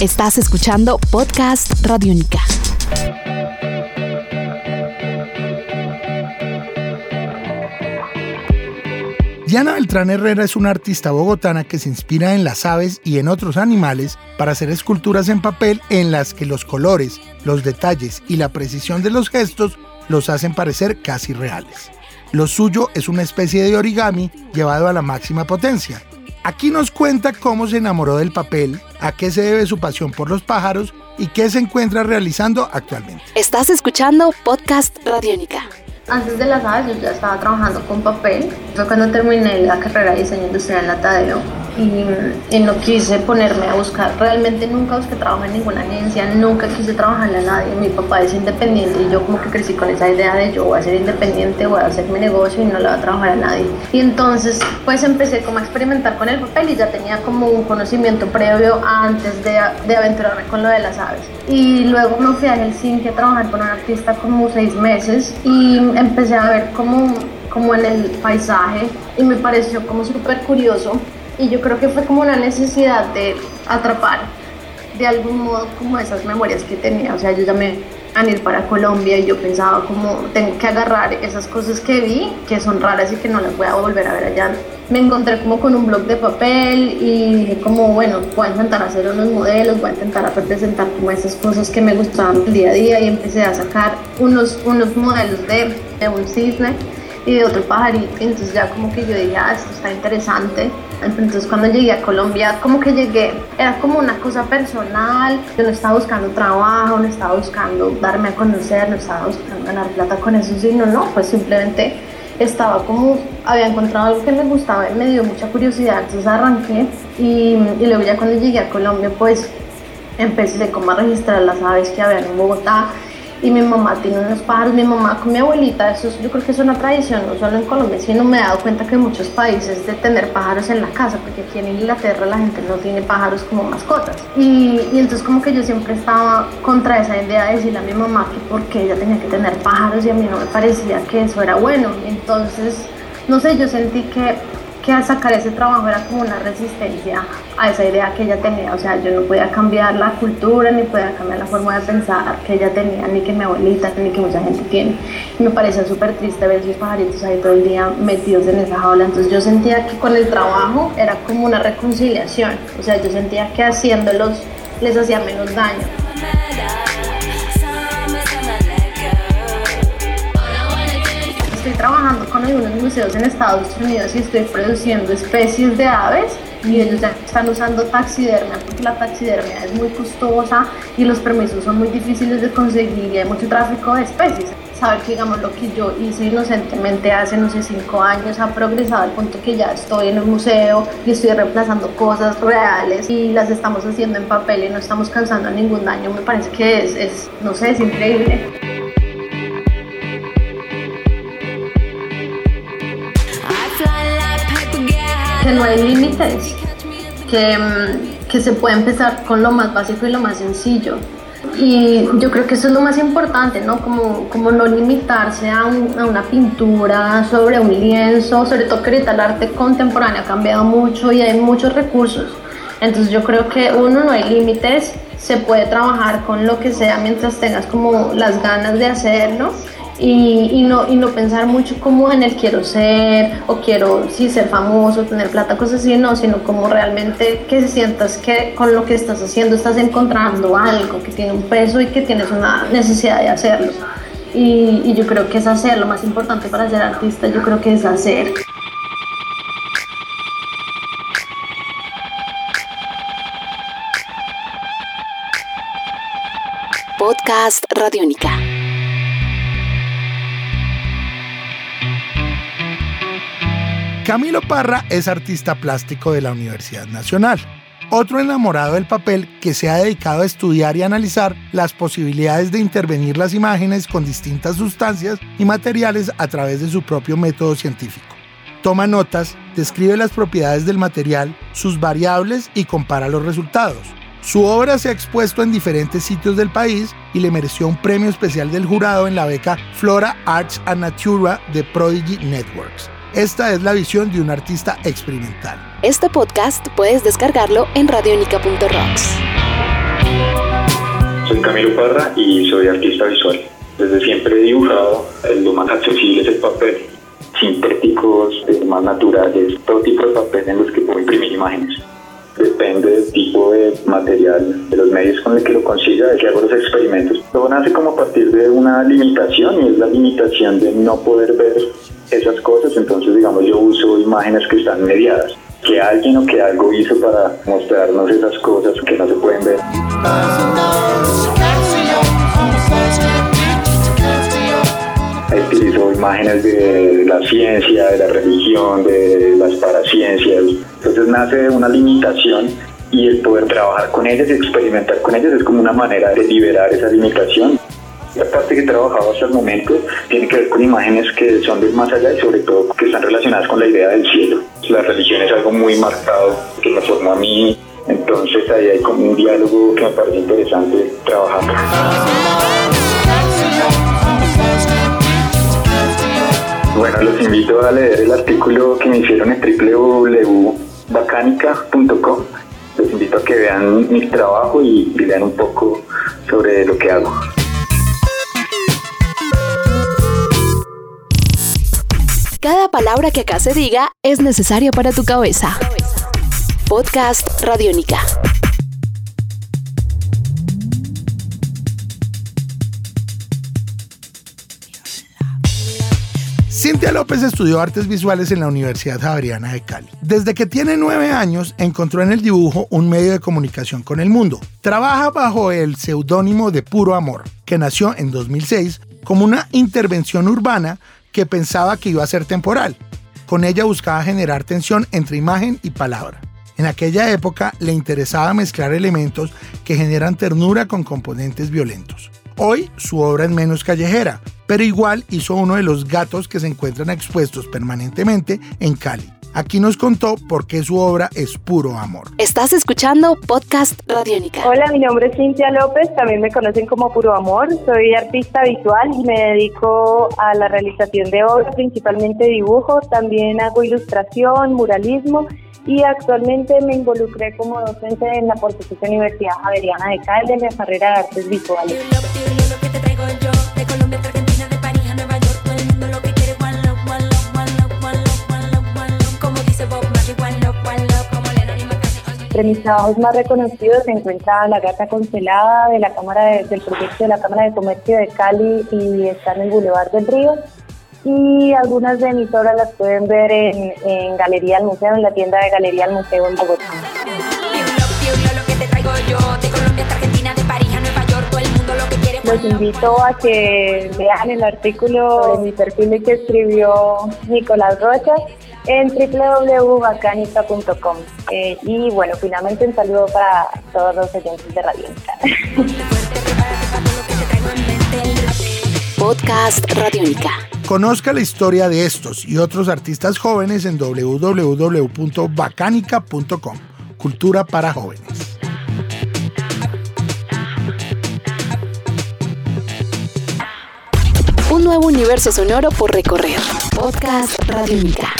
Estás escuchando Podcast Radio Única. Diana Beltrán Herrera es una artista bogotana que se inspira en las aves y en otros animales para hacer esculturas en papel en las que los colores, los detalles y la precisión de los gestos los hacen parecer casi reales. Lo suyo es una especie de origami llevado a la máxima potencia. Aquí nos cuenta cómo se enamoró del papel, a qué se debe su pasión por los pájaros y qué se encuentra realizando actualmente. Estás escuchando Podcast Radiónica. Antes de las aves yo ya estaba trabajando con papel. Fue cuando terminé la carrera de diseño industrial en la Tadeo y, no quise ponerme a buscar. Realmente nunca busqué trabajo en ninguna agencia, nunca quise trabajar a nadie. Mi papá es independiente y yo como que crecí con esa idea de yo voy a ser independiente, voy a hacer mi negocio y no le voy a trabajar a nadie. Y entonces pues empecé como a experimentar con el papel y ya tenía como un conocimiento previo antes de, de aventurarme con lo de las aves. Y luego me fui a Helsinki a trabajar con un artista como seis meses y empecé a ver como, como en el paisaje y me pareció como súper curioso y yo creo que fue como una necesidad de atrapar de algún modo como esas memorias que tenía, o sea, yo me a ir para Colombia y yo pensaba como tengo que agarrar esas cosas que vi, que son raras y que no las voy a volver a ver allá. Me encontré como con un blog de papel y dije como bueno, voy a intentar hacer unos modelos, voy a intentar representar como esas cosas que me gustaban el día a día y empecé a sacar unos, unos modelos de, de un cisne y de otro pajarito. Entonces ya como que yo dije, ah, esto está interesante. Entonces cuando llegué a Colombia, como que llegué, era como una cosa personal. Yo no estaba buscando trabajo, no estaba buscando darme a conocer, no estaba buscando ganar plata con eso, sino no, pues simplemente estaba como, había encontrado algo que me gustaba y me dio mucha curiosidad, entonces arranqué y, y luego ya cuando llegué a Colombia pues empecé como a registrar las aves que había en Bogotá y mi mamá tiene unos pájaros, mi mamá con mi abuelita, eso yo creo que es una tradición, no solo en Colombia, sino me he dado cuenta que en muchos países de tener pájaros en la casa, porque aquí en Inglaterra la gente no tiene pájaros como mascotas. Y, y entonces como que yo siempre estaba contra esa idea de decirle a mi mamá que porque ella tenía que tener pájaros y a mí no me parecía que eso era bueno. Entonces, no sé, yo sentí que que al sacar ese trabajo era como una resistencia a esa idea que ella tenía, o sea, yo no podía cambiar la cultura, ni podía cambiar la forma de pensar que ella tenía, ni que mi abuelita, ni que mucha gente tiene. Y me parecía súper triste ver sus pajaritos ahí todo el día metidos en esa jaula, entonces yo sentía que con el trabajo era como una reconciliación, o sea, yo sentía que haciéndolos les hacía menos daño. Trabajando con algunos museos en Estados Unidos y estoy produciendo especies de aves y ellos ya están usando taxidermia porque la taxidermia es muy costosa y los permisos son muy difíciles de conseguir y hay mucho tráfico de especies. Saber que digamos lo que yo hice inocentemente hace no sé cinco años ha progresado al punto que ya estoy en un museo y estoy reemplazando cosas reales y las estamos haciendo en papel y no estamos causando ningún daño. Me parece que es, es no sé, es increíble. No hay límites, que, mm, que se puede empezar con lo más básico y lo más sencillo. Y yo creo que eso es lo más importante, ¿no? Como, como no limitarse a, a, una pintura sobre un lienzo, sobre todo que ahorita el arte contemporáneo ha cambiado mucho y hay muchos recursos. Entonces yo creo que uno no hay límites, se puede trabajar con lo que sea mientras tengas como las ganas de hacerlo y, no, y no pensar mucho como en el quiero ser o quiero sí, ser famoso, tener plata, cosas así, no, sino como realmente que sientas que con lo que estás haciendo estás encontrando algo que tiene un peso y que tienes una necesidad de hacerlo. Y, yo creo que es hacer, lo más importante para ser artista, yo creo que es hacer. Podcast Radiónica. Camilo Parra es artista plástico de la Universidad Nacional, otro enamorado del papel que se ha dedicado a estudiar y analizar las posibilidades de intervenir las imágenes con distintas sustancias y materiales a través de su propio método científico. Toma notas, describe las propiedades del material, sus variables y compara los resultados. Su obra se ha expuesto en diferentes sitios del país y le mereció un premio especial del jurado en la beca Flora Arts and Natura de Prodigy Networks. Esta es la visión de un artista experimental. Este podcast puedes descargarlo en radionica.rocks. Soy Camilo Parra y soy artista visual. Desde siempre he dibujado, lo más accesible es el papel, sintéticos, más naturales, todo tipo de papel en los que puedo imprimir imágenes. Depende del tipo de material, de los medios con los que lo consiga, de que hago los experimentos. Todo nace como a partir de una limitación y es la limitación de no poder ver esas cosas, entonces digamos yo uso imágenes que están mediadas que alguien o que algo hizo para mostrarnos esas cosas que no se pueden ver. Utilizo imágenes de la ciencia, de la religión, de las paraciencias. Entonces nace una limitación y el poder trabajar con ellas y experimentar con ellas es como una manera de liberar esa limitación. La parte que he trabajado hasta el momento tiene que ver con imágenes que son del más allá y sobre todo que están relacionadas con la idea del cielo. La religión es algo muy marcado que me formó a mí, entonces ahí hay como un diálogo que me parece interesante trabajar. Bueno, los invito a leer el artículo que me hicieron en www.bacanica.com. Les invito a que vean mi trabajo y lean un poco sobre lo que hago. Cada palabra que acá se diga es necesaria para tu cabeza. Podcast Radiónica. Cintia López estudió artes visuales en la Universidad Javeriana de Cali. Desde que tiene nueve años, encontró en el dibujo un medio de comunicación con el mundo. Trabaja bajo el seudónimo de Puro Amor, que nació en 2006 como una intervención urbana que pensaba que iba a ser temporal. Con ella buscaba generar tensión entre imagen y palabra. En aquella época le interesaba mezclar elementos que generan ternura con componentes violentos. Hoy su obra es menos callejera, pero igual hizo uno de los gatos que se encuentran expuestos permanentemente en Cali. Aquí nos contó por qué su obra es puro amor. Estás escuchando Podcast Radiónica. Hola, mi nombre es Cintia López, también me conocen como Puro Amor. Soy artista visual y me dedico a la realización de obras, principalmente dibujo. También hago ilustración, muralismo y actualmente me involucré como docente en la Pontificia Universidad Javeriana de Cali en la carrera de artes visuales. Entre mis trabajos más reconocidos se encuentra La Gata Concelada de la Cámara del proyecto de la Cámara de Comercio de Cali y está en el Boulevard del Río. Y algunas de mis obras las pueden ver en, en Galería al Museo, en la tienda de Galería al Museo en Bogotá. Los invito a que vean el artículo sobre mi perfil que escribió Nicolás Rocha en www.bacanica.com. Eh, y bueno, finalmente un saludo para todos los oyentes de Radio Podcast Radiónica. Conozca la historia de estos y otros artistas jóvenes en www.bacanica.com. Cultura para jóvenes. Un nuevo universo sonoro por recorrer. Podcast Radiónica.